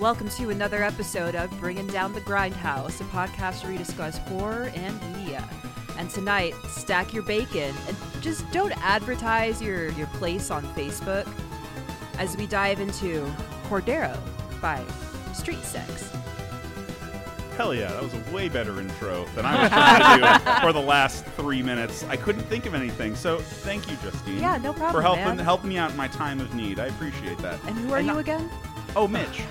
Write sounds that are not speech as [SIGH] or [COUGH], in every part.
Welcome to another episode of Bringing Down the Grindhouse, a podcast where we discuss horror and media. And tonight, stack your bacon and just don't advertise your, your place on Facebook as we dive into Cordero by Street Sects. Hell yeah, that was a way better intro than I was trying to do [LAUGHS] for the last three minutes. I couldn't think of anything, so thank you, Justine. Yeah, no problem, For helping man. helping me out in my time of need. I appreciate that. And who are And you I- again? Oh, Mitch.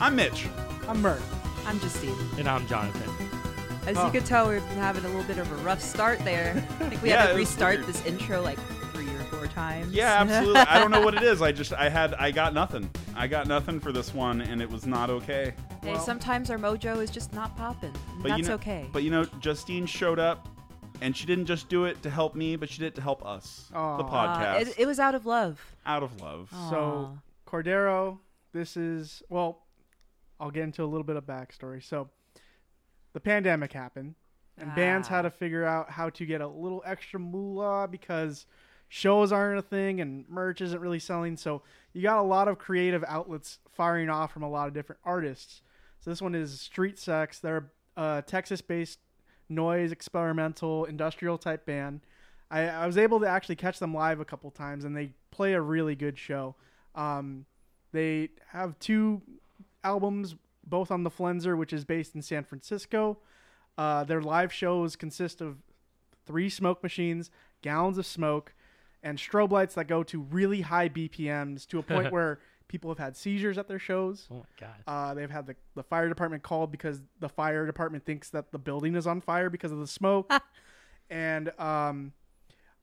I'm Mitch. I'm Mert. I'm Justine. And I'm Jonathan. As Oh. you could tell, we've been having a little bit of a rough start there. [LAUGHS] I think we Yeah, had to restart this intro like three or four times. Yeah, [LAUGHS] absolutely. I don't know what it is. I just I had I got nothing. I got nothing for this one, and it was not okay. Hey, Well- sometimes our mojo is just not popping. But That's you know, okay. But you know, Justine showed up, and she didn't just do it to help me, but she did it to help us, the Aw. Uh, podcast, it, it was out of love. out of love. So Cordero, this is well, I'll get into a little bit of backstory. So the pandemic happened, and bands Ah. had to figure out how to get a little extra moolah because shows aren't a thing and merch isn't really selling. So you got a lot of creative outlets firing off from a lot of different artists. So this one is Street Sects. They're a Texas-based noise experimental industrial type band. I, I was able to actually catch them live a couple times, and they play a really good show. Um, they have two albums, both on the Flenser, which is based in San Francisco. Uh, their live shows consist of three smoke machines, gallons of smoke, and strobe lights that go to really high BPMs to a point [LAUGHS] where people have had seizures at their shows. Oh my god. Uh, they've had the, the fire department called because the fire department thinks that the building is on fire because of the smoke. [LAUGHS] and um,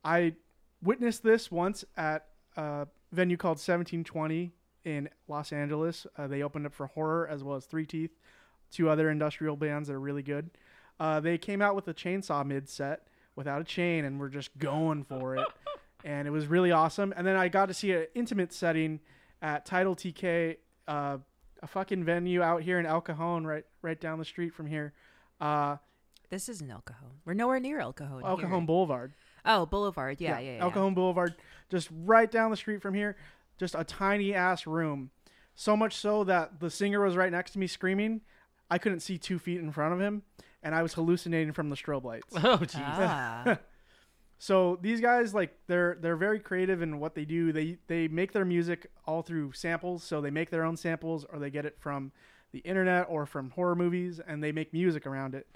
I witnessed this once at a venue called 1720 in Los Angeles. Uh, they opened up for horror as well as Three Teeth, two other industrial bands that are really good. Uh, they came out with a chainsaw mid set without a chain and we're just going for it. [LAUGHS] and it was really awesome. And then I got to see an intimate setting at Title TK, uh, a fucking venue out here in El Cajon, right right down the street from here. Uh, This isn't El Cajon. We're nowhere near El Cajon. El here. Cajon Boulevard. Oh, Boulevard. Yeah, yeah, yeah. El Cajon Boulevard, just right down the street from here. Just a tiny ass room. So much so that the singer was right next to me screaming. I couldn't see two feet in front of him, and I was hallucinating from the strobe lights. [LAUGHS] Oh jeez. Ah. [LAUGHS] So these guys like they're they're very creative in what they do. They they make their music all through samples. So they make their own samples or they get it from the internet or from horror movies and they make music around it.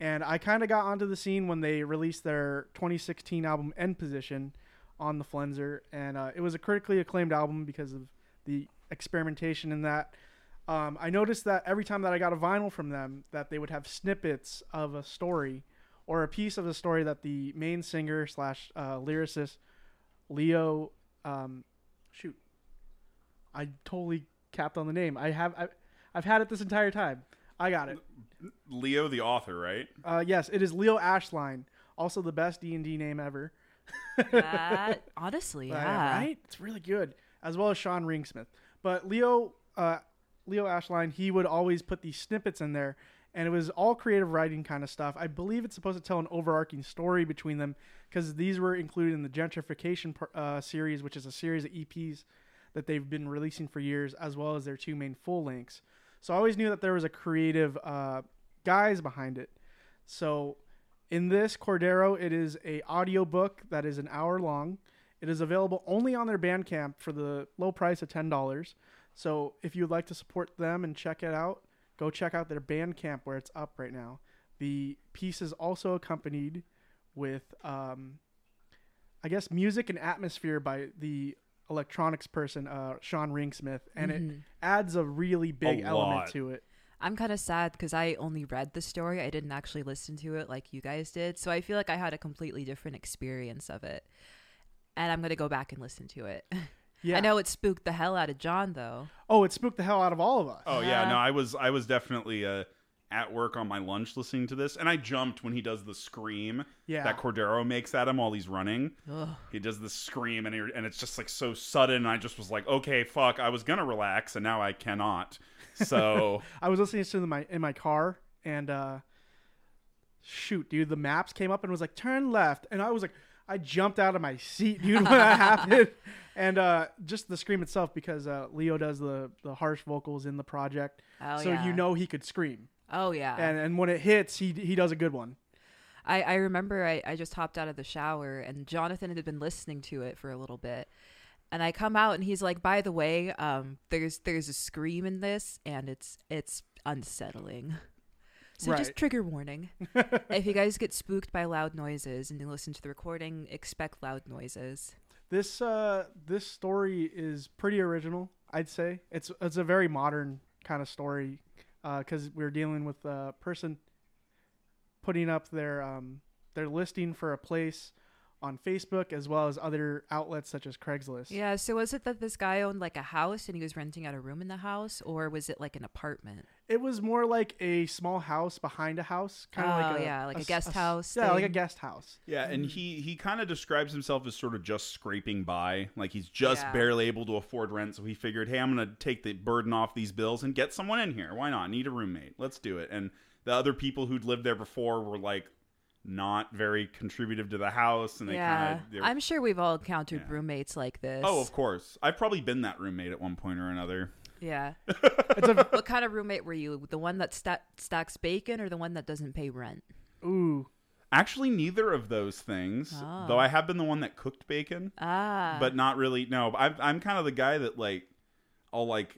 And I kind of got onto the scene when they released their 2016 album End Position on the Flenser and uh, it was a critically acclaimed album because of the experimentation in that. Um, I noticed that every time that I got a vinyl from them, that they would have snippets of a story or a piece of a story that the main singer slash uh, lyricist Leo, um, shoot, I totally capped on the name. I have I, I've had it this entire time. I got it. Leo, the author, right? Uh, yes, it is Leo Ashline, also the best D and D name ever. That- [LAUGHS] honestly, yeah. right? It's really good, as well as Shaun Ringsmuth. But Leo, uh, Leo Ashline, he would always put these snippets in there, and it was all creative writing kind of stuff. I believe it's supposed to tell an overarching story between them because these were included in the Gentrification uh, series, which is a series of EPs that they've been releasing for years, as well as their two main full lengths. So I always knew that there was a creative uh, guys behind it. So in this Cordero, it is a audiobook that is an hour long. It is available only on their Bandcamp for the low price of ten dollars. So if you'd like to support them and check it out, go check out their Bandcamp where it's up right now. The piece is also accompanied with, um, I guess, music and atmosphere by the electronics person, uh, Shaun Ringsmuth, and it Mhm. adds a really big A element lot. to it. I'm kind of sad because I only read the story. I didn't actually listen to it like you guys did. So I feel like I had a completely different experience of it. And I'm going to go back and listen to it. [LAUGHS] Yeah. I know it spooked the hell out of John, though. Oh, it spooked the hell out of all of us. Oh yeah, Yeah. no, I was I was definitely uh, at work on my lunch listening to this, and I jumped when he does the scream Yeah. that Cordero makes at him while he's running. Ugh. He does the scream, and he, and it's just like so sudden. I just was like, okay, fuck. I was gonna relax, and now I cannot. So [LAUGHS] I was listening to my in my car and uh shoot, dude, the maps came up and was like turn left and I was like I jumped out of my seat, dude, when that happened. [LAUGHS] And uh, just the scream itself, because uh, Leo does the, the harsh vocals in the project, Oh, so yeah. you know he could scream. Oh yeah. And and when it hits, he he does a good one. I, I remember I, I just hopped out of the shower and Jonathan had been listening to it for a little bit. And I come out and he's like, by the way, um, there's there's a scream in this and it's it's unsettling. [LAUGHS] So Right. just trigger warning. [LAUGHS] if you guys get spooked by loud noises and you listen to the recording, expect loud noises. This uh this story is pretty original, I'd say. It's it's a very modern kind of story because we're dealing with a person putting up their um their listing for a place on Facebook as well as other outlets such as Craigslist. Yeah, so was it that this guy owned like a house and he was renting out a room in the house or was it like an apartment? It was more like a small house behind a house, kind of Oh, like a yeah, like a s- guest s- house Yeah, like a guest house. Yeah, and he he kind of describes himself as sort of just scraping by, like he's just Yeah. barely able to afford rent. So he figured, hey, I'm gonna take the burden off these bills and get someone in here. Why not? Need a roommate? Let's do it. And the other people who'd lived there before were like not very contributive to the house, and they yeah, kind of. I'm sure we've all encountered Yeah. roommates like this. Oh, of course. I've probably been that roommate at one point or another. yeah. It's a what kind of roommate were you? The one that sta- stacks bacon or the one that doesn't pay rent? ooh. Actually, neither of those things. Oh. Though I have been the one that cooked bacon. Ah, but not really. No, I'm I'm kind of the guy that like I'll like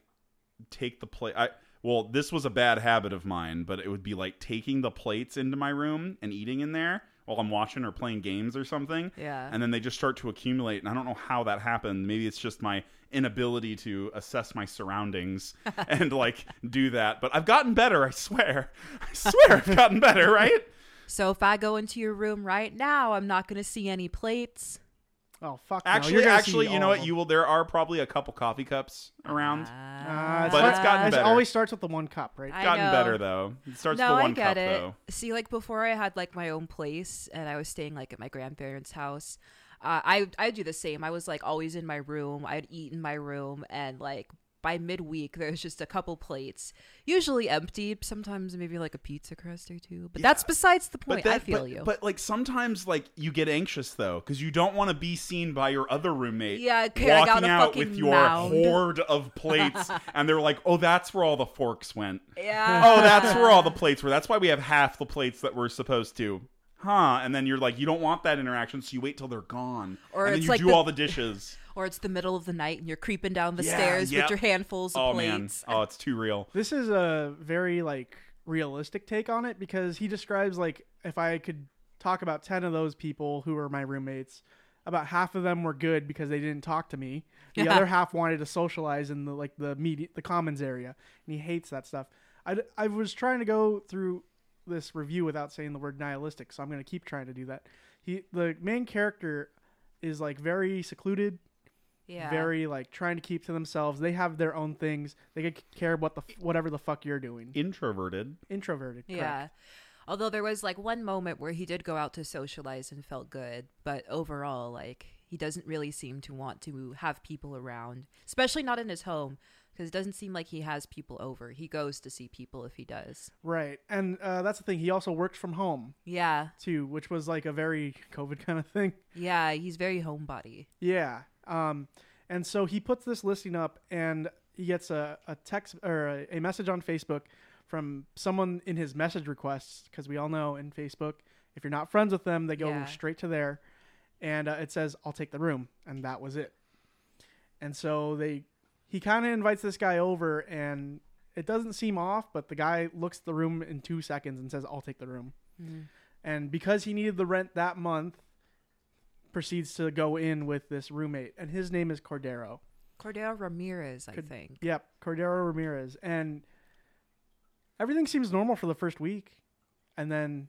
take the plate. I well, this was a bad habit of mine, but it would be like taking the plates into my room and eating in there while I'm watching or playing games or something. Yeah. And then they just start to accumulate, and I don't know how that happened. Maybe it's just my inability to assess my surroundings [LAUGHS] and like do that. But I've gotten better. I swear. [LAUGHS] I swear I've gotten better. Right. so if I go into your room right now, I'm not going to see any plates. Oh fuck. no. Actually, You're actually, you know what? You will. There are probably a couple coffee cups around. Uh. But it's gotten better. it always starts with the one cup, right? I gotten know. better though. It starts no, with the one I get cup it. though. See, like before I had like my own place and I was staying like at my grandparents' house, uh, I I do the same. I was like always in my room. I'd eat in my room, and like by midweek there's just a couple plates, usually empty. Sometimes maybe like a pizza crust or two. But that's besides the point. But I feel but, you. But like sometimes, like you get anxious though, because you don't want to be seen by your other roommate. Yeah, walking a out with your mound. horde of [LAUGHS] plates, and they're like, "Oh, that's where all the forks went. yeah. Oh, that's where all the [LAUGHS] plates were. That's why we have half the plates that we're supposed to." Huh? And then you're like, you don't want that interaction, so you wait till they're gone, Or and then you like do the- all the dishes. Or it's the middle of the night and you're creeping down the Yeah, stairs yep. with your handfuls of oh man, plates. [LAUGHS] oh, it's too real. This is a very like realistic take on it because he describes like if I could talk about 10 of those people who were my roommates, about half of them were good because they didn't talk to me. The Yeah. other half wanted to socialize in the like the media, the commons area, and he hates that stuff. I, d- I was trying to go through this review without saying the word nihilistic, so I'm going to keep trying to do that. He the main character is like very secluded, Yeah. very like trying to keep to themselves. They have their own things. They could care what the f- whatever the fuck you're doing. Introverted. Introverted. Correct. Yeah. Although there was like one moment where he did go out to socialize and felt good, but overall, like he doesn't really seem to want to have people around, especially not in his home, because it doesn't seem like he has people over. He goes to see people if he does. Right. And uh, that's the thing. He also worked from home Yeah, too, which was like a very COVID kind of thing. yeah, he's very homebody. Yeah. Um, and so he puts this listing up, and he gets a, a text or a, a message on Facebook from someone in his message requests, because we all know in Facebook, if you're not friends with them, they go Yeah. straight to there, and uh, it says, "I'll take the room," and that was it. And so they, he kind of invites this guy over, and it doesn't seem off, but the guy looks at the room in two seconds and says, "I'll take the room." And because he needed the rent that month, proceeds to go in with this roommate, and his name is Cordero. Cordero Ramirez, I Could- think. Yep, Cordero Ramirez, and everything seems normal for the first week, and then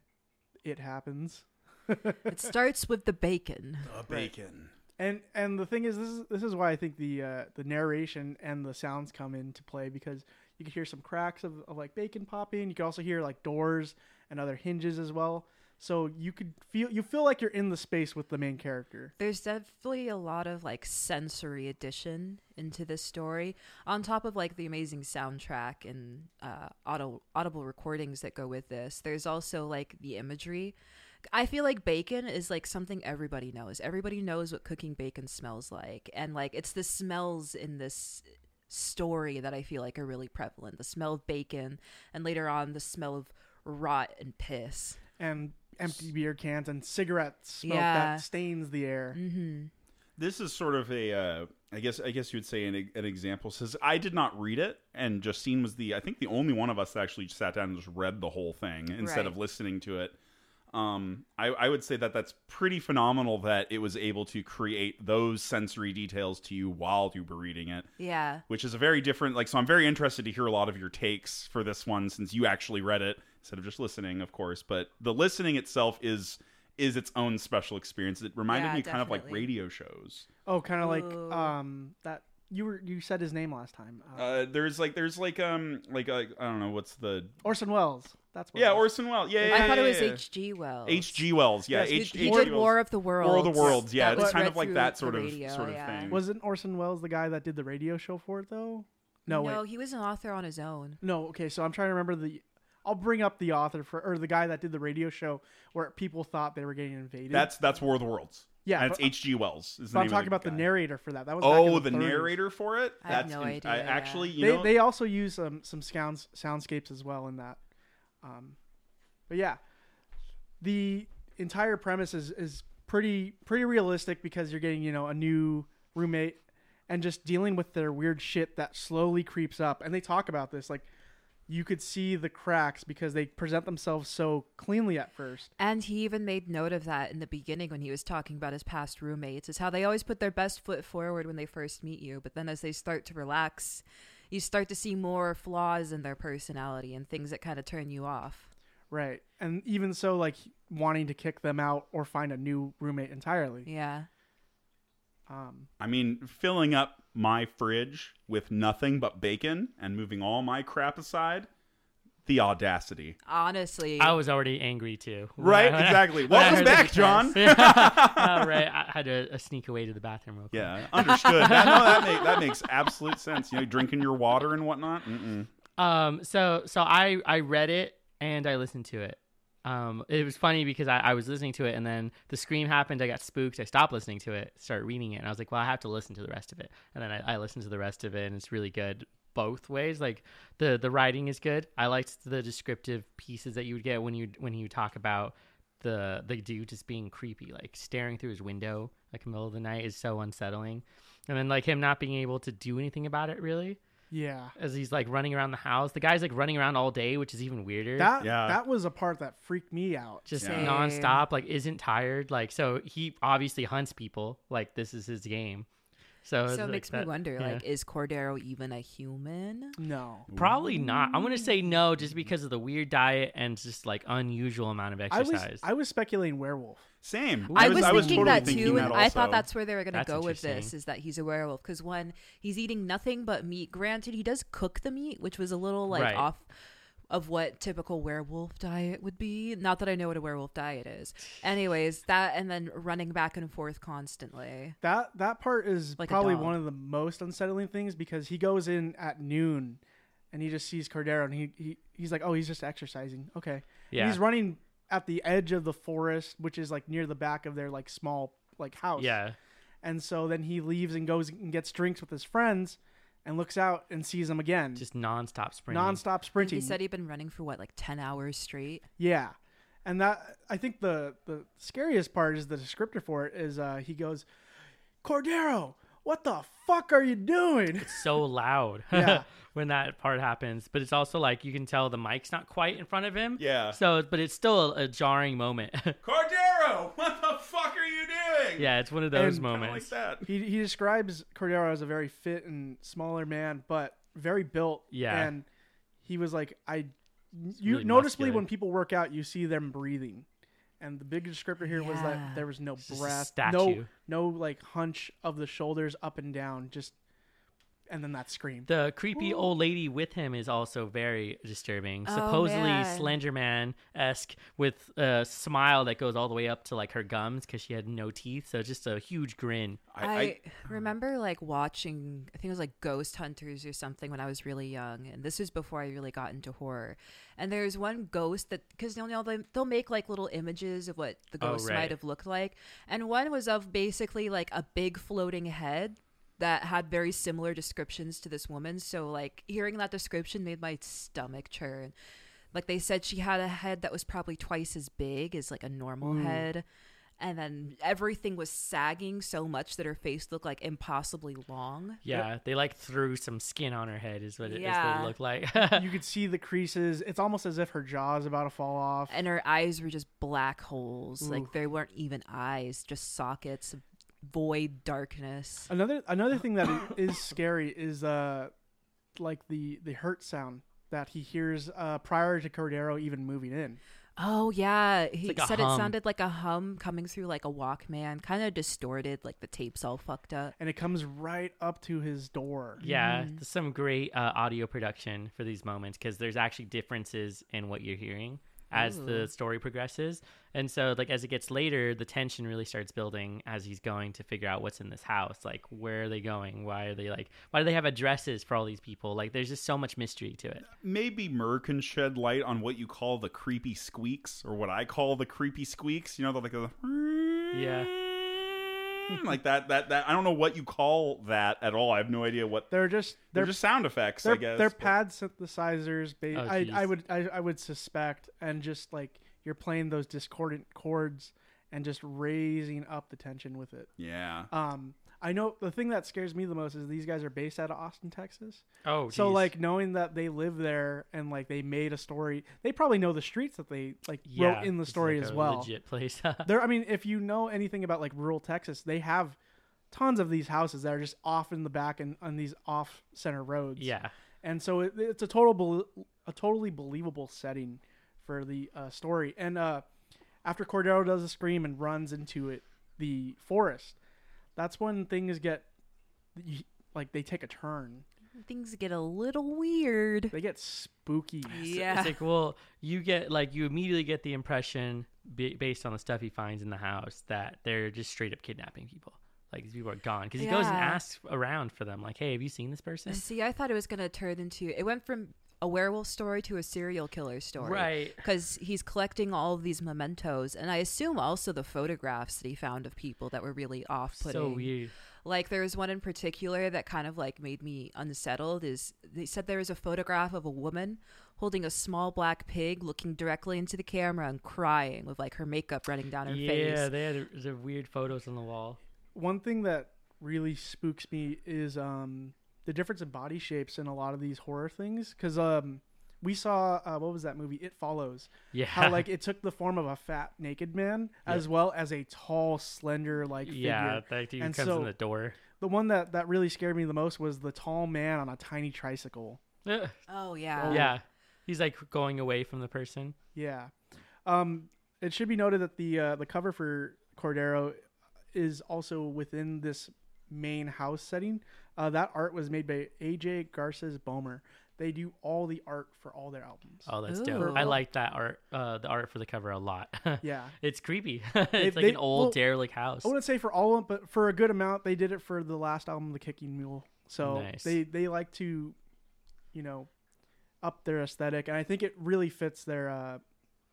it happens. It [LAUGHS] starts with the bacon. The bacon. And and the thing is, this is this is why I think the uh, the narration and the sounds come into play because you can hear some cracks of, of like bacon popping. You can also hear like doors and other hinges as well. So you could feel you feel like you're in the space with the main character. There's definitely a lot of like sensory addition into this story, on top of like the amazing soundtrack and uh, auto audible recordings that go with this. There's also like the imagery. I feel like bacon is like something everybody knows. Everybody knows what cooking bacon smells like. And like it's the smells in this story that I feel like are really prevalent. The smell of bacon and later on the smell of rot and piss. and empty beer cans and cigarette smoke Yeah. that stains the air. Mm-hmm. this is sort of a uh, I guess I guess you would say an, an example says I did not read it and Justine was the I think the only one of us that actually sat down and just read the whole thing instead Right. of listening to it. Um, I, I would say that that's pretty phenomenal that it was able to create those sensory details to you while you were reading it, Yeah. which is a very different. Like, so I'm very interested to hear a lot of your takes for this one since you actually read it instead of just listening, of course. But the listening itself is is its own special experience. It reminded Yeah, me kind of like definitely. radio shows. Oh, kind of like Ooh. um that you were you said his name last time. Uh, Uh, there's like there's like um like uh, I don't know what's the Orson Welles. That's what yeah it was. Orson Welles yeah, yeah I thought it yeah, was yeah. H.G. Wells. H.G. Wells yeah Yes, he- H- He H.G. did Wells. War of the Worlds. War of the Worlds yeah That it's was kind read of like through that the sort of radio, sort of yeah. thing Wasn't Orson Welles the guy that did the radio show for it though? No, No, wait. he was an author on his own. No, okay, so I'm trying to remember the I'll bring up the author for or the guy that did the radio show where people thought they were getting invaded. that's that's War of the Worlds Yeah, and it's H.G. Wells is the but I'm name of talking about the narrator for that. That was back in oh the 30s. narrator for it I have no in- idea, I, yeah. actually you they know they also use um, some sounds soundscapes as well in that. Um, but yeah, the entire premise is is pretty pretty realistic because you're getting you know a new roommate and just dealing with their weird shit that slowly creeps up. And they talk about this like you could see the cracks because they present themselves so cleanly at first. And he even made note of that in the beginning when he was talking about his past roommates, is how they always put their best foot forward when they first meet you, but then as they start to relax, you start to see more flaws in their personality and things that kind of turn you off. Right. And even so like wanting to kick them out or find a new roommate entirely. Yeah. Um I mean filling up my fridge with nothing but bacon and moving all my crap aside the audacity Honestly, I was already angry too. [LAUGHS] Right, I- exactly. I Welcome back, John. [LAUGHS] Yeah. Oh, right. I had to uh, sneak away to the bathroom real quick. yeah understood that, no, that, make, that makes absolute sense you know drinking your water and whatnot Mm-mm. Um. So so I I read it and I listened to it. Um. It was funny because I, I was listening to it and then the scream happened. I got spooked. I stopped listening to it. Started reading it and I was like, well, I have to listen to the rest of it. And then I, I listened to the rest of it and it's really good both ways. Like the the writing is good. I liked the descriptive pieces that you would get when you when you talk about the the dude just being creepy, like staring through his window like in the middle of the night is so unsettling. And then like him not being able to do anything about it really yeah. as he's like running around the house. The guy's like running around all day, which is even weirder. That Yeah. that was a part that freaked me out. just Yeah. nonstop, like isn't tired. Like so he obviously hunts people. Like this is his game. So, so it like makes me wonder, yeah. like, is Cordero even a human? No. Probably not. I'm gonna say no, just because of the weird diet and just like unusual amount of I was exercise. I was speculating werewolf. Same I was, thinking totally that thinking too, and that I thought that's where they were gonna go with this: is that he's a werewolf. Because when he's eating nothing but meat, granted, he does cook the meat, which was a little like Right. off of what typical werewolf diet would be. Not that I know what a werewolf diet is. Anyways, that and then running back and forth constantly. That that part is Like probably one of the most unsettling things because he goes in at noon and he just sees Cordero and he, he he's like, Oh, he's just exercising. Okay. And yeah. he's running at the edge of the forest, which is like near the back of their like small like house. yeah. And so then he leaves and goes and gets drinks with his friends and looks out and sees them again. Just nonstop sprinting. nonstop I think sprinting. He said he'd been running for what, like ten hours straight. Yeah. And that I think the the scariest part is the descriptor for it is uh he goes, Cordero, what the fuck are you doing? It's so loud [LAUGHS] Yeah. when that part happens. But it's also like you can tell the mic's not quite in front of him. Yeah. So, but it's still a, a jarring moment. [LAUGHS] Cordero, what the fuck are you doing? yeah, it's one of those And- moments. like that. He he describes Cordero as a very fit and smaller man, but very built. Yeah. And he was like, I you really noticeably muscular. when people work out, you see them breathing. And the big descriptor here was Yeah. that there was no It's just a breath, statue. no no like hunch of the shoulders up and down, just and then that scream. The creepy old lady with him is also very disturbing. Oh, Supposedly man. Slenderman esque with a smile that goes all the way up to like her gums because she had no teeth. So just a huge grin. I, I, I, remember like watching, I think it was like Ghost Hunters or something when I was really young, and this was before I really got into horror. And there's one ghost that because you know they, they'll make like little images of what the Oh, ghost right. might have looked like, and one was of basically like a big floating head that had very similar descriptions to this woman. So like hearing that description made my stomach churn. Like they said she had a head that was probably twice as big as like a normal Ooh. head. And then everything was sagging so much that her face looked like impossibly long. Yeah, they like threw some skin on her head is what it, is what it looked like. you [LAUGHS] could see the creases. It's almost as if her jaw is about to fall off. And her eyes were just black holes. Ooh. Like they weren't even eyes, just sockets of void darkness. Another another thing that [COUGHS] is scary is uh like the the hurt sound that he hears uh prior to Cordero even moving in. Oh yeah, he like said it sounded like a hum coming through like a Walkman, kind of distorted, like the tape's all fucked up. And it comes right up to his door. yeah, there's some great uh, audio production for these moments because there's actually differences in what you're hearing as Ooh. the story progresses. And so, like, as it gets later, the tension really starts building as he's going to figure out what's in this house. Like, where are they going? Why are they like, why do they have addresses for all these people? Like, there's just so much mystery to it. maybe Mur can shed light on what you call the creepy squeaks, or what I call the creepy squeaks. You know, the like the Yeah. [LAUGHS] like that. That that I don't know what you call that at all. I have no idea what. They're just They're, they're just sound effects, they're, I guess. they're but- pad synthesizers. Ba- Oh, I. I would I, I would suspect, and just like you're playing those discordant chords and just raising up the tension with it. Yeah. Um, I know the thing that scares me the most is these guys are based out of Austin, Texas. Oh, So like knowing that they live there and like they made a story, they probably know the streets that they like yeah, wrote in the story like as a well. Legit place. [LAUGHS] There, I mean, if you know anything about like rural Texas, they have tons of these houses that are just off in the back and on these off center roads. yeah. and so it, it's a total a totally believable setting for the uh, story. And uh, after Cordero does a scream and runs into it, the forest, that's when things get like they take a turn. Things get a little weird. They get spooky. Yeah. It's like, well, you get like you immediately get the impression ba- based on the stuff he finds in the house that they're just straight up kidnapping people. Like these people are gone because he goes and asks around for them. Like, hey, have you seen this person? See, I thought it was going to turn into it went from a werewolf story to a serial killer story. Right. Because he's collecting all of these mementos, and I assume also the photographs that he found of people that were really off putting. So weird. Like there was one in particular that kind of like made me unsettled. Is they said there was a photograph of a woman holding a small black pig, looking directly into the camera and crying with like her makeup running down her Yeah, face. Yeah, they had the weird photos on the wall. One thing that really spooks me is um, the difference in body shapes in a lot of these horror things. Because um, we saw uh, what was that movie? It Follows. Yeah, how like it took the form of a fat naked man as well as a tall slender like figure. yeah, that dude And comes so- in the door. the one that that really scared me the most was the tall man on a tiny tricycle Ugh. [LAUGHS] Oh yeah. yeah, he's like going away from the person. yeah um it should be noted that the uh, the cover for cordero is also within this main house setting uh, that art was made by aj garces bomer they do all the art for all their albums Oh, that's dope. I like that art. Uh, the art for the cover a lot. [LAUGHS] yeah it's creepy. [LAUGHS] it's They- like they- an old well, derelict house. I wouldn't say for all of them, but for a good amount, they did it for the last album, The Kicking Mule. So Nice. they they like to, you know, up their aesthetic, and I think it really fits their uh,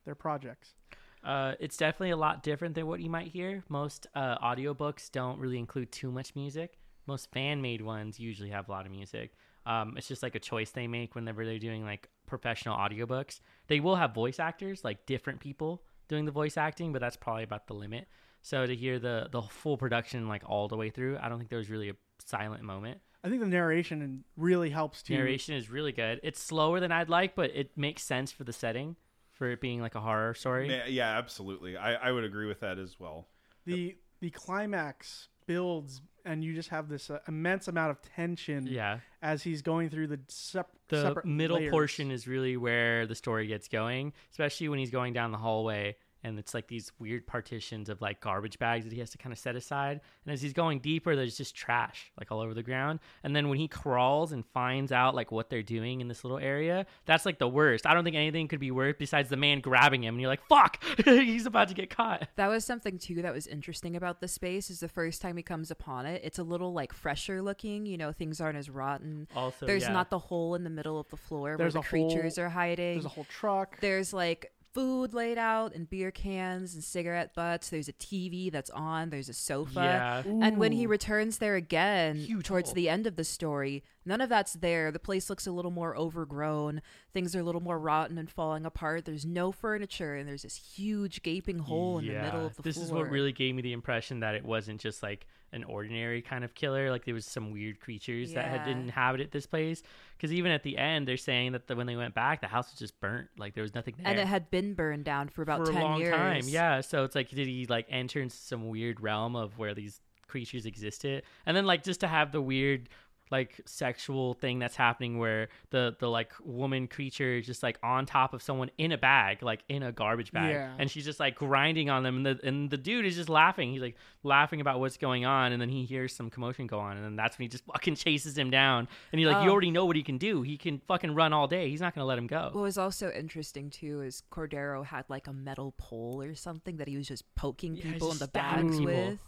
their projects. Uh, it's definitely a lot different than what you might hear. Most uh, audiobooks don't really include too much music. Most fan made ones usually have a lot of music. Um, it's just like a choice they make whenever they're doing like professional audiobooks. They will have voice actors, like different people doing the voice acting, but that's probably about the limit. So to hear the the full production like all the way through, I don't think there was really a silent moment. I think the narration really helps too. Narration is really good. It's slower than I'd like, but it makes sense for the setting, for it being like a horror story. Yeah, yeah, absolutely. I, I would agree with that as well. The the climax builds, and you just have this uh, immense amount of tension Yeah. as he's going through the sep- the separate middle layers. portion is really where the story gets going, especially when he's going down the hallway and it's like these weird partitions of like garbage bags that he has to kind of set aside. And as he's going deeper, there's just trash like all over the ground. And then when he crawls and finds out like what they're doing in this little area, that's like the worst. I don't think anything could be worse besides the man grabbing him, and you're like, "Fuck, [LAUGHS] he's about to get caught." That was something too that was interesting about the space is the first time he comes upon it, it's a little like fresher looking, you know, things aren't as rotten. Also, There's yeah. not the hole in the middle of the floor There's where the a whole- creatures are hiding. There's a whole truck. There's like food laid out and beer cans and cigarette butts. There's a TV that's on. There's a sofa. yeah. And when he returns there again Huge towards hole. the end of the story, none of that's there. The place looks a little more overgrown. Things are a little more rotten and falling apart. There's no furniture and there's this huge gaping hole in the middle of the this floor. This is what really gave me the impression that it wasn't just like an ordinary kind of killer like there was some weird creatures that had inhabited this place because even at the end they're saying that the, when they went back the house was just burnt like there was nothing there and it had been burned down for about for 10 a long years. time yeah so it's like did he like enter into some weird realm of where these creatures existed and then like just to have the weird like sexual thing that's happening where the the like woman creature is just like on top of someone in a bag like in a garbage bag Yeah. and she's just like grinding on them and the and the dude is just laughing he's like laughing about what's going on and then he hears some commotion go on and then that's when he just fucking [LAUGHS] chases him down and you're like you Oh. already know what he can do he can fucking run all day he's not gonna let him go What was also interesting too is Cordero had like a metal pole or something that he was just poking Yeah, he's people in the bags people. with.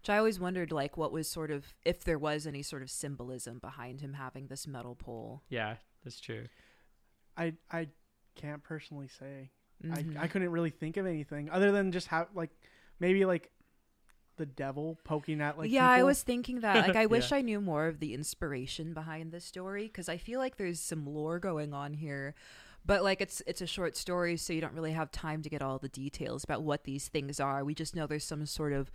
Which I always wondered like what was sort of if there was any sort of symbolism behind him having this metal pole. yeah that's true I I can't personally say. Mhm. I I couldn't really think of anything other than just how like maybe like the devil poking at like yeah, I was thinking that. Like, I [LAUGHS] wish Yeah. I knew more of the inspiration behind this story because I feel like there's some lore going on here, but like it's it's a short story, so you don't really have time to get all the details about what these things are. We just know there's some sort of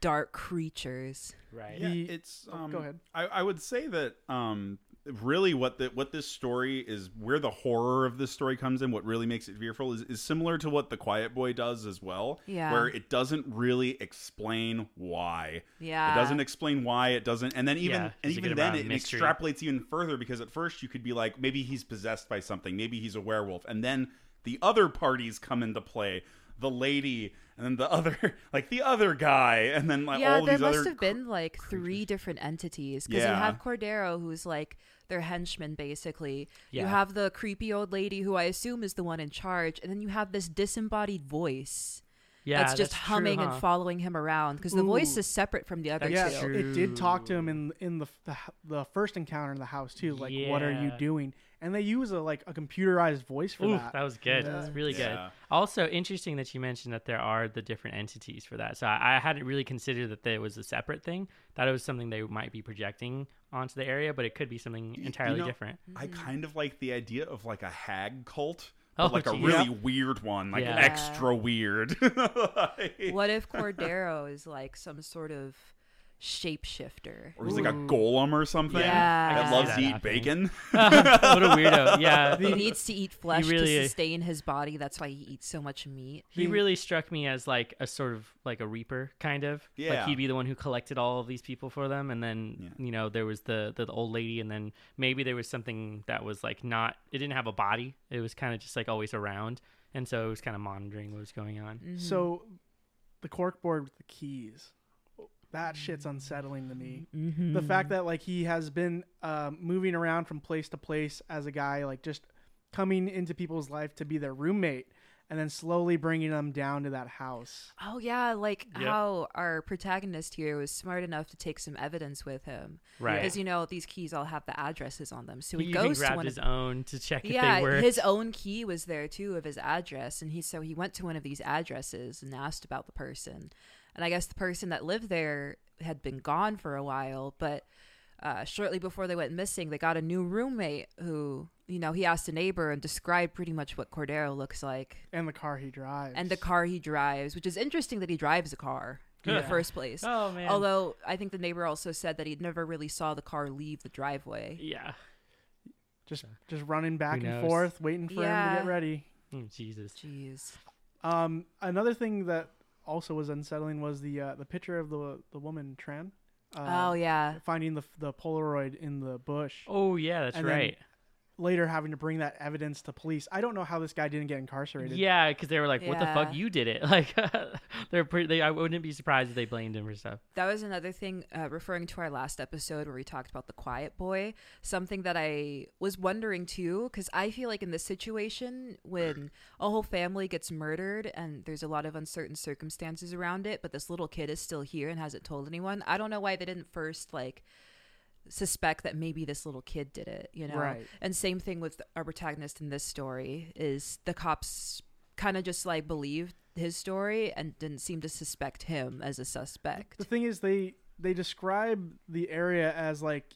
dark creatures. right Yeah, He- it's oh, um, go ahead. I, I would say that um, really what the what this story is where the horror of this story comes in. What really makes it fearful is, is similar to what the Quiet Boy does as well. Yeah. where it doesn't really explain why. Yeah, It doesn't explain why it doesn't, and then even Yeah, and even then it mystery. extrapolates even further because at first you could be like maybe he's possessed by something, maybe he's a werewolf, and then the other parties come into play, the lady, and then the other [LAUGHS] like the other guy, and then like yeah, all there these must other have been like three different entities because you have Cordero, who's like their henchman, basically. Yeah. You have the creepy old lady, who I assume is the one in charge, and then you have this disembodied voice yeah that's just true, humming huh? and following him around because the voice is separate from the other yeah, two. true. it did talk to him in in the, the the first encounter in the house too. Like, what are you doing? And they use a like a computerized voice for Ooh, that. that was good. Yeah. That's really good. Yeah. Also, interesting that you mentioned that there are the different entities for that. So I, I hadn't really considered that there was a separate thing. That it was something they might be projecting onto the area, but it could be something you entirely know- different. I kind of like the idea of like a hag cult, Oh, but like a geez. really weird one, like Yeah. extra weird. [LAUGHS] Like- What if Cordero is like some sort of shapeshifter? or he's like a golem or something Yeah. I that can loves see to eat happening. bacon. [LAUGHS] [LAUGHS] what a weirdo. Yeah. [LAUGHS] He needs to eat flesh really- to sustain his body. That's why he eats so much meat. He really struck me as like a sort of like a reaper kind of. Like Yeah. he'd be the one who collected all of these people for them and then Yeah. you know there was the, the old lady and then maybe there was something that was like not it didn't have a body. It was kind of just like always around and so it was kind of monitoring what was going on. Mm-hmm. So, the corkboard with the keys, that shit's unsettling to me. Mm-hmm. The fact that like he has been um, moving around from place to place as a guy, like just coming into people's life to be their roommate, and then slowly bringing them down to that house. Oh yeah, like Yep. how our protagonist here was smart enough to take some evidence with him, Right. Because you know these keys all have the addresses on them, so he, he goes to grabbed one his of own to check if yeah, they were his own key was there too of his address, and he so he went to one of these addresses and asked about the person, and I guess the person that lived there had been gone for a while, but uh, shortly before they went missing, they got a new roommate who you know he asked a neighbor and described pretty much what Cordero looks like And the car he drives. and the car he drives, which is interesting that he drives a car in the first place. Oh man. Although I think the neighbor also said that he never really saw the car leave the driveway. yeah. just just running back and forth, waiting for him to get ready. Mm, Jesus. Jeez. Um, another thing that also was unsettling was the uh, the picture of the the woman Tran. Uh, oh yeah. Finding the the Polaroid in the bush. Oh yeah, that's And then- right. Later having to bring that evidence to police. I don't know how this guy didn't get incarcerated. Yeah, because they were like, "What the fuck? You did it!" [LAUGHS] Like, [LAUGHS] they're pretty. They, I wouldn't be surprised if they blamed him for stuff. That was another thing, uh, referring to our last episode where we talked about the quiet boy. Something that I was wondering too, because I feel like in this situation, when a whole family gets murdered and there's a lot of uncertain circumstances around it, but this little kid is still here and hasn't told anyone, I don't know why they didn't first, like, suspect that maybe this little kid did it, you know? Right. And same thing with our protagonist in this story is the cops kind of just like believed his story and didn't seem to suspect him as a suspect. The thing is, they they describe the area as like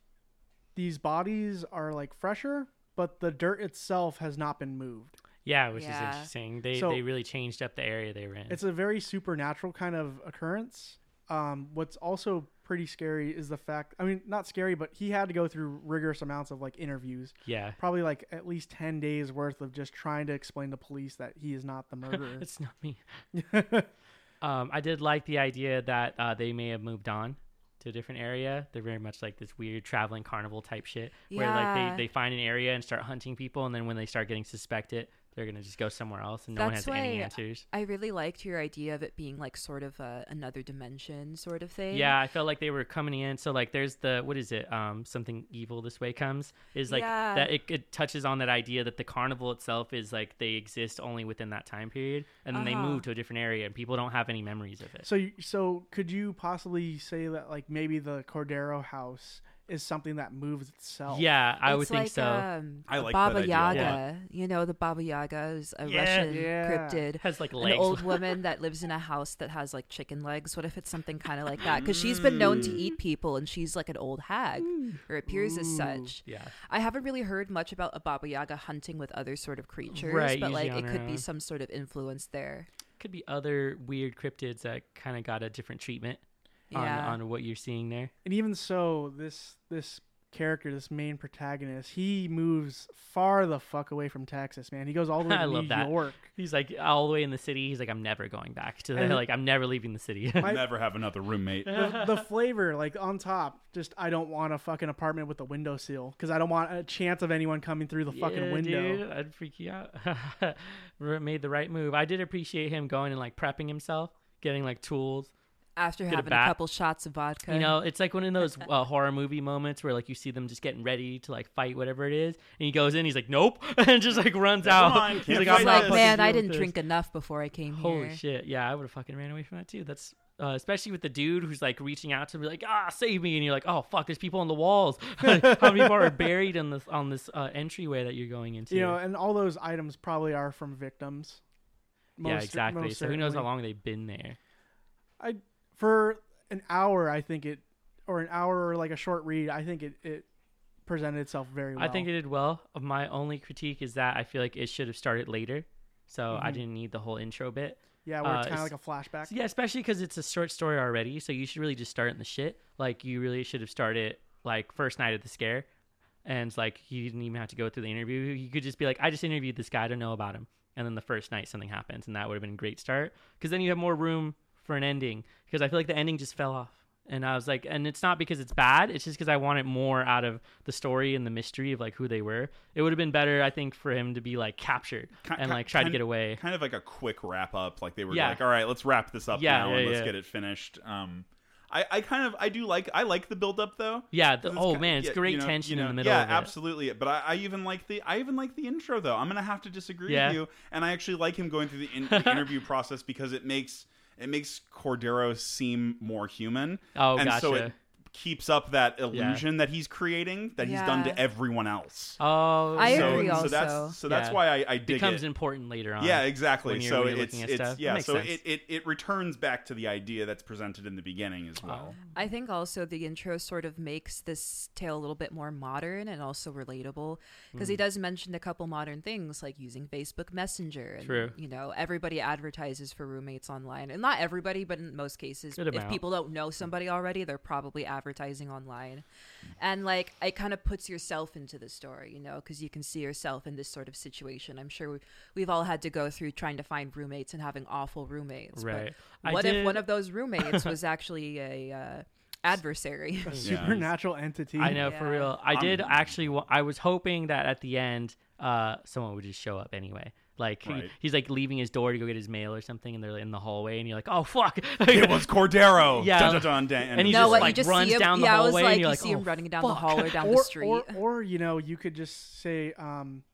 these bodies are like fresher, but the dirt itself has not been moved. Yeah, which is interesting. They So- they really changed up the area they were in. It's a very supernatural kind of occurrence. Um, what's also pretty scary is the fact. I mean, not scary, but he had to go through rigorous amounts of like interviews, yeah. probably like at least ten days worth of just trying to explain to police that he is not the [LAUGHS] murderer. it's not me. [LAUGHS] Um, I did like the idea that uh, they may have moved on to a different area. They're very much like this weird traveling carnival type shit, where like they, they find an area and start hunting people, and then when they start getting suspected, they're gonna just go somewhere else, and no one That's has any why answers. I really liked your idea of it being like sort of a, another dimension sort of thing. Yeah, I felt like they were coming in. So like, there's the what is it? Um, something evil this way comes is like Yeah. that. It, it touches on that idea that the carnival itself is like they exist only within that time period, and then they Uh-huh. move to a different area, and people don't have any memories of it. so, so could you possibly say that like maybe the Cordero house is something that moves itself? yeah, I It's would think like, so. Um, I a like Baba idea. Yaga. Yeah. You know, the Baba Yaga is a Yeah. Russian Yeah. cryptid. has like An old woman [LAUGHS] that lives in a house that has like chicken legs. What if it's something kind of like that? Because she's been known to eat people, and she's like an old hag, or appears as such. yeah. I haven't really heard much about a Baba Yaga hunting with other sort of creatures, Right, but like it could be some sort of influence there. Could be other weird cryptids that kind of got a different treatment on, Yeah. on what you're seeing there. And even so, this this character, this main protagonist, he moves far the fuck away from Texas, man. He goes all the way to [LAUGHS] I to love New that. York. He's like all the way in the city. He's like, I'm never going back to the And- like. I'm never leaving the city. My- [LAUGHS] Never have another roommate. The, the flavor, like on top, just I don't want a fucking apartment with a window seal because I don't want a chance of anyone coming through the fucking Yeah, window. dude, I'd freak you out. [LAUGHS] R- Made the right move. I did appreciate him going and like prepping himself, getting like tools. After Get a having a, bat. couple shots of vodka, You know, [LAUGHS] it's like one of those uh, horror movie moments where like you see them just getting ready to like fight whatever it is, and he goes in, he's like, nope, [LAUGHS] and just like runs Never out. mind, he's like, I'm like, man, I didn't drink this." enough before I came Holy here. shit! Yeah, I would have fucking ran away from that too. That's uh, especially with the dude who's like reaching out to be like, ah, save me, and you're like, oh fuck, there's people on the walls. [LAUGHS] How many people are buried in this on this uh, entryway that you're going into? You know, and all those items probably are from victims. yeah, exactly. most So who knows how long they've been there? I for an hour, I think it, or an hour or like a short read, I think it it presented itself very well. I think it did well. My only critique is that I feel like it should have started later, so I Mhm. didn't need the whole intro bit. yeah, where it's uh, kind of like a flashback. Yeah, especially because it's a short story already, so you should really just start in the shit. Like you really should have started like first night of the scare, and it's like you didn't even have to go through the interview. You could just be like, I just interviewed this guy, I don't know about him, and then the first night something happens, and that would have been a great start because then you have more room for an ending. Because I feel like the ending just fell off. And I was like, and it's not because it's bad. It's just because I wanted more out of the story and the mystery of like who they were. It would have been better, I think, for him to be like captured Ki- and like try to get away. Kind of like a quick wrap up. Like they were Yeah. like, all right, let's wrap this up Yeah, now yeah, and let's get it finished. Um, I, I kind of I do like I like the build up though. Yeah. The, oh man, it's yeah, great you know- tension you know, in the middle. Yeah, of it. absolutely. But I, I even like the I even like the intro though. I'm gonna have to disagree Yeah. with you, and I actually like him going through the, in, the [LAUGHS] interview process because it makes it makes Cordero seem more human. Oh, and so it keeps up that illusion that he's creating that he's done to everyone else. Oh, I so, agree so also. that's so that's Yeah. why I, I dig becomes it. Becomes important later on. Yeah, exactly. when you're- so you're it's looking at it's stuff. Yeah. So sense. it, it it returns back to the idea that's presented in the beginning as well. I think also the intro sort of makes this tale a little bit more modern and also relatable because he Hmm. does mention a couple modern things like using Facebook Messenger. And, True. You know, everybody advertises for roommates online, and not everybody, but in most cases, Good if amount. people don't know somebody already, they're probably advertising online. And like, it kind of puts yourself into the story, you know, because you can see yourself in this sort of situation. I'm sure we, we've all had to go through trying to find roommates and having awful roommates. but Right. I what if one of those roommates [LAUGHS] was actually a uh, adversary. a supernatural entity. I know for real. I I'm- did actually. I was hoping that at the end, uh, someone would just show up anyway. Like he- he's like leaving his door to go get his mail or something, and they're in the hallway, and you're like, "Oh fuck!" [LAUGHS] It was Cordero. [LAUGHS] Yeah. Dun, dun, dun, dun, And he no, just, what like, just runs see him. down the yeah, I was hallway, and you're you like, see him "Oh, running down the fuck." hall or down or, the street. Or, or you know, you could just say um,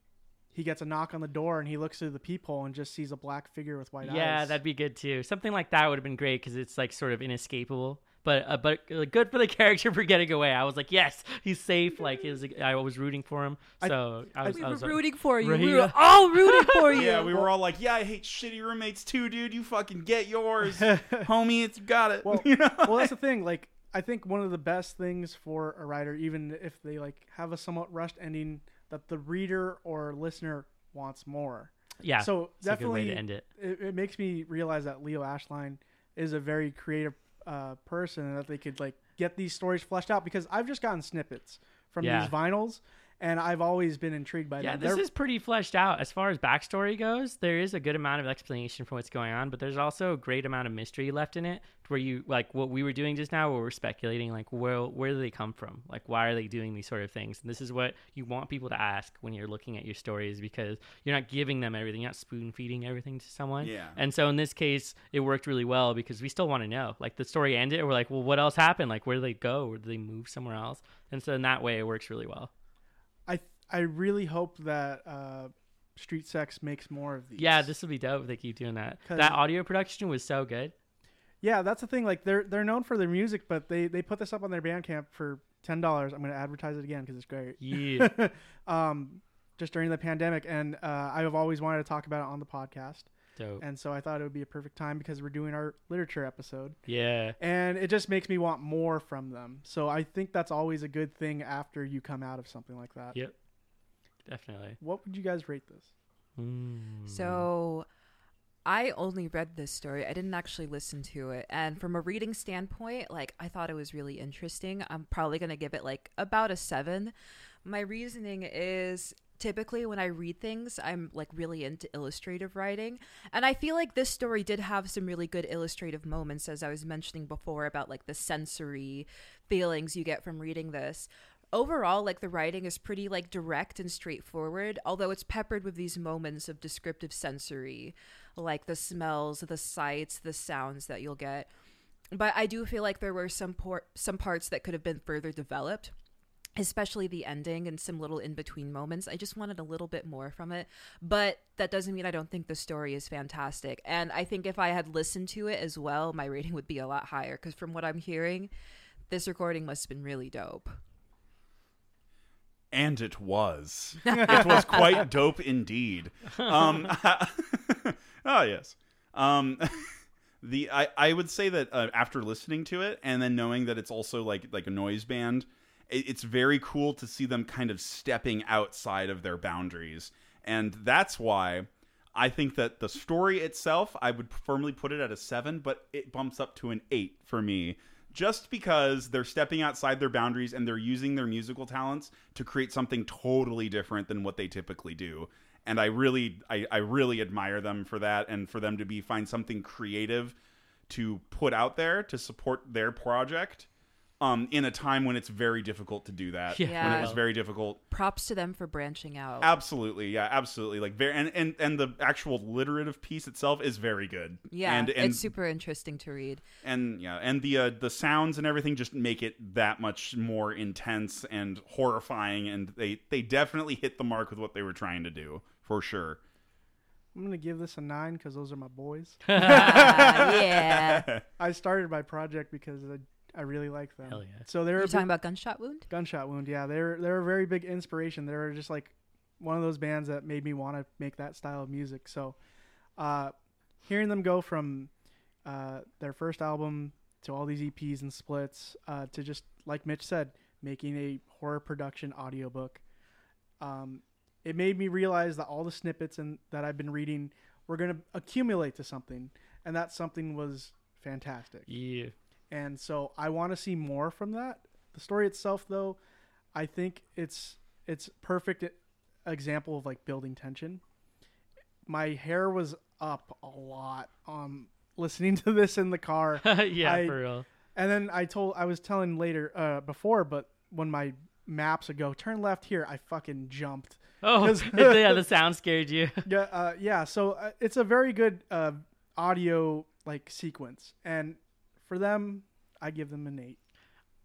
he gets a knock on the door and he looks through the peephole and just sees a black figure with white eyes. Yeah, that'd be good too. Something like that would have been great because it's like sort of inescapable. But uh, but uh, good for the [LAUGHS] character for getting away. I was like, yes, he's safe. Like he was, I was rooting for him. So I, was, we I were was like, rooting for you. Right, We were all rooting for [LAUGHS] you. Yeah, we were all like, "Yeah, I hate shitty roommates too, dude. You fucking get yours, [LAUGHS] homie. It's you got it." Well, You know? well, that's the thing. Like, I think one of the best things for a writer, even if they like have a somewhat rushed ending, that the reader or listener wants more. yeah. so it's a good way definitely, to end it. it, it makes me realize that Leo Ashline is a very creative uh, person that they could like get these stories fleshed out because I've just gotten snippets from Yeah. these vinyls and I've always been intrigued by that. Yeah, them. this They're- is pretty fleshed out as far as backstory goes. There is a good amount of explanation for what's going on, but there's also a great amount of mystery left in it. Where you like what we were doing just now, where we're speculating, like where where do they come from? Like why are they doing these sort of things? And this is what you want people to ask when you're looking at your stories because you're not giving them everything, you're not spoon feeding everything to someone. Yeah. And so in this case, it worked really well because we still want to know. Like the story ended, and we're like, well, what else happened? Like where did they go? Or did they move somewhere else? And so in that way, it works really well. I I really hope that uh, Street Sects makes more of these. Yeah, this will be dope if they keep doing that. That audio production was so good. Yeah, that's the thing. Like they're they're known for their music, but they they put this up on their Bandcamp for ten dollars. I'm going to advertise it again because it's great. Yeah. [LAUGHS] um, just during the pandemic, and uh, I have always wanted to talk about it on the podcast, dope. and so I thought it would be a perfect time because we're doing our literature episode, Yeah. and it just makes me want more from them. So I think that's always a good thing after you come out of something like that. Yep. Definitely. What would you guys rate this? Mm. So I only read this story. I didn't actually listen to it. And from a reading standpoint, like I thought it was really interesting. I'm probably going to give it like about a 7. My reasoning is typically when I read things, I'm like really into illustrative writing. And I feel like this story did have some really good illustrative moments as I was mentioning before about like the sensory feelings you get from reading this. Overall like the writing is pretty like direct and straightforward although it's peppered with these moments of descriptive sensory like the smells the sights the sounds that you'll get. But i do feel like there were some por- some parts that could have been further developed especially the ending and some little in between moments. I just wanted a little bit more from it, but that doesn't mean I don't think the story is fantastic. And I think if I had listened to it as well, my rating would be a lot higher because from what I'm hearing, this recording must have been really dope. and it was. it was quite [LAUGHS] dope indeed. Um, [LAUGHS] oh yes. Um, [LAUGHS] the I, I would say that uh, after listening to it and then knowing that it's also like like a noise band, it's very cool to see them kind of stepping outside of their boundaries, and that's why. I think that the story itself, I would firmly put it at a seven, but it bumps up to an eight for me. Just because they're stepping outside their boundaries and they're using their musical talents to create something totally different than what they typically do. And i really I, I really admire them for that and for them to be find something creative to put out there to support their project um in a time when it's very difficult to do that Yeah. when it was very difficult Props to them for branching out. absolutely yeah absolutely like very and and, and the actual literative piece itself is very good yeah, and and it's super interesting to read. and yeah and the uh, the sounds and everything just make it that much more intense and horrifying and they they definitely hit the mark with what they were trying to do for sure I'm gonna give this a nine because those are my boys. [LAUGHS] Ah, yeah. [LAUGHS] I started my project because I, I really like them. Hell yeah. So they're You're talking big- about Gunshot Wound? Gunshot Wound. Yeah, they're they're a very big inspiration. They're just like one of those bands that made me want to make that style of music. So, uh, hearing them go from uh, their first album to all these EPs and splits uh, to just like Mitch said, making a horror production audiobook. Um, it made me realize that all the snippets and that I've been reading were going to accumulate to something, and that something was fantastic Yeah. And so I want to see more from that. The story itself, though, I think it's it's perfect example of like building tension. My hair was up a lot um listening [LAUGHS] to this in the car. [LAUGHS] yeah, I- for real. And then I told I was telling later uh, before, but when my maps would go turn left here, I fucking jumped. Oh, [LAUGHS] yeah, the sound scared you. Yeah, uh, yeah. So uh, it's a very good uh, audio like sequence, and for them, I give them an eight.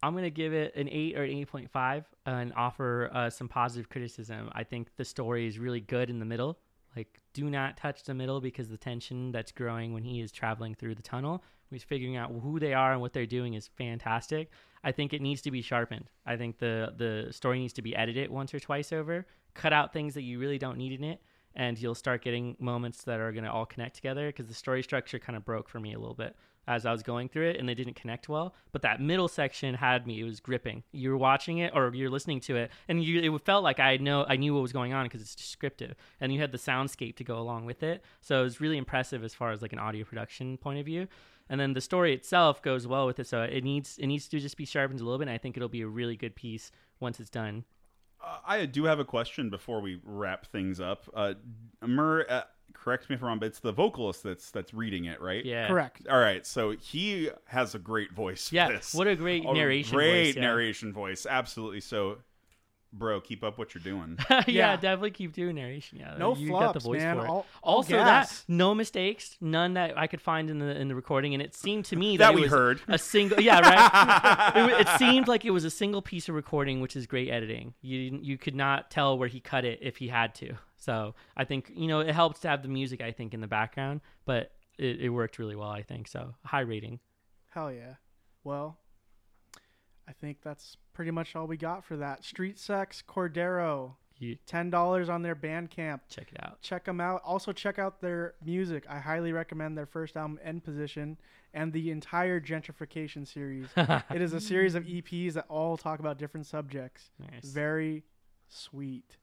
I'm gonna give it an eight or an eight point five and offer uh, some positive criticism. I think the story is really good in the middle. Like, do not touch the middle because the tension that's growing when he is traveling through the tunnel, he's figuring out who they are and what they're doing is fantastic. I think it needs to be sharpened. I think the the story needs to be edited once or twice over, cut out things that you really don't need in it, and you'll start getting moments that are gonna all connect together. Because the story structure kind of broke for me a little bit as I was going through it, and they didn't connect well. But that middle section had me; it was gripping. You're watching it or you're listening to it, and you it felt like I know I knew what was going on because it's descriptive, and you had the soundscape to go along with it. So it was really impressive as far as like an audio production point of view. And then the story itself goes well with it, so it needs it needs to just be sharpened a little bit. And I think it'll be a really good piece once it's done. Uh, I do have a question before we wrap things up. Uh, Mur, uh, correct me if I'm wrong, but it's the vocalist that's that's reading it, right? Yeah, Correct. All right, so he has a great voice. For Yeah, what a great A narration Great voice, yeah. narration voice. Absolutely. So, bro, keep up what you're doing. [LAUGHS] yeah, Yeah. definitely keep doing narration. Yeah, No you got the voice man. for it. All- all also, gas. that no mistakes, none that I could find in the in the recording, and it seemed to me [LAUGHS] That that, it we was heard. a single. Yeah, right. [LAUGHS] it, it seemed like it was a single piece of recording, which is great editing. You you could not tell where he cut it if he had to. So I think you know it helps to have the music. I think in the background, but it, it worked really well. I think so. High rating. Hell yeah. Well, I think that's pretty much all we got for that. Street Sects Cordero, You ten dollars on their Bandcamp. check it out. Check them out. Also check out their music. I highly recommend their first album, End Position, and the entire Gentrification series. [LAUGHS] it is a series of EPs that all talk about different subjects. Nice. Very sweet.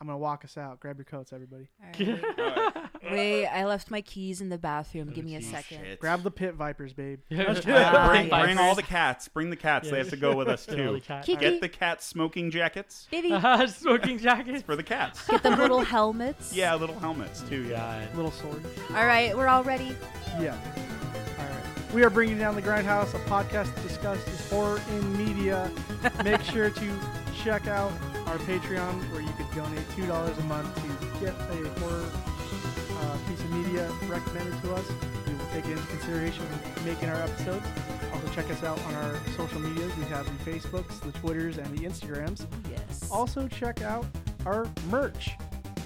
I'm gonna walk us out. Grab your coats, everybody. [LAUGHS] Wait, I left my keys in the bathroom. Give me a second. shit. Grab the pit vipers, babe. [LAUGHS] Yeah. Bring, bring all the cats. Bring the cats. They have to go with us [LAUGHS] too. the Kiki. Get the cats smoking jackets Baby, [LAUGHS] smoking jackets. for the cats. get them little helmets. Yeah, little helmets too. Dude, yeah. Little sword. All right, we're all ready. Yeah. All right. We are bringing down the Grindhouse, a podcast that discusses horror in media. Make sure to check out our Patreon, where you could donate two dollars a month to get a horror piece of media recommended to us. We will take it into consideration when making our episodes. Also, check us out on our social medias. We have the Facebooks, the Twitters, and the Instagrams. Yes. Also, check out our merch.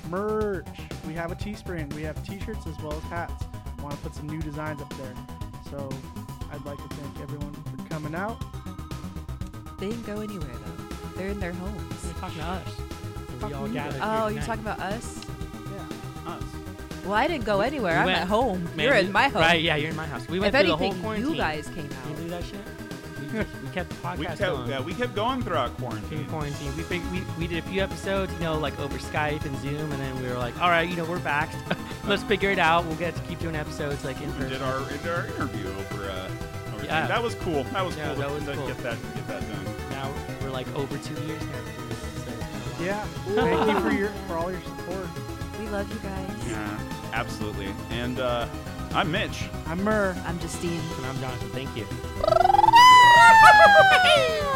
Merch. We have a Teespring. We have T-shirts as well as hats. Want to put some new designs up there. So, I'd like to thank everyone for coming out. they didn't go anywhere though. They're in their homes. We're talking to us. We all gathered. Oh, you're talking about us? Yeah. Us. Well, I didn't go anywhere. We I'm went- at home. Man, you're we- in my home. Right? Yeah, you're in my house. We went if through the anything, whole quarantine. you guys came Can you out. believe that shit? We, [LAUGHS] we kept the podcast We kept, going. yeah, we kept going throughout in quarantine. quarantine. We, fig- we we did a few episodes, you know, like over Skype and Zoom, and then we were like, all right, you know, we're back. [LAUGHS] Let's figure it out. We'll get to keep doing episodes like in We did our, did our interview over. Uh, over Yeah. That was cool. That was Yeah, cool. that was to cool. Get that get that done. now we're like over two years now. So, Yeah. [LAUGHS] Thank you for your for all your support. We love you guys. Yeah, absolutely. And uh, I'm Mitch. I'm Mur. I'm Justine. and I'm Jonathan. Thank you. Yeah. [LAUGHS]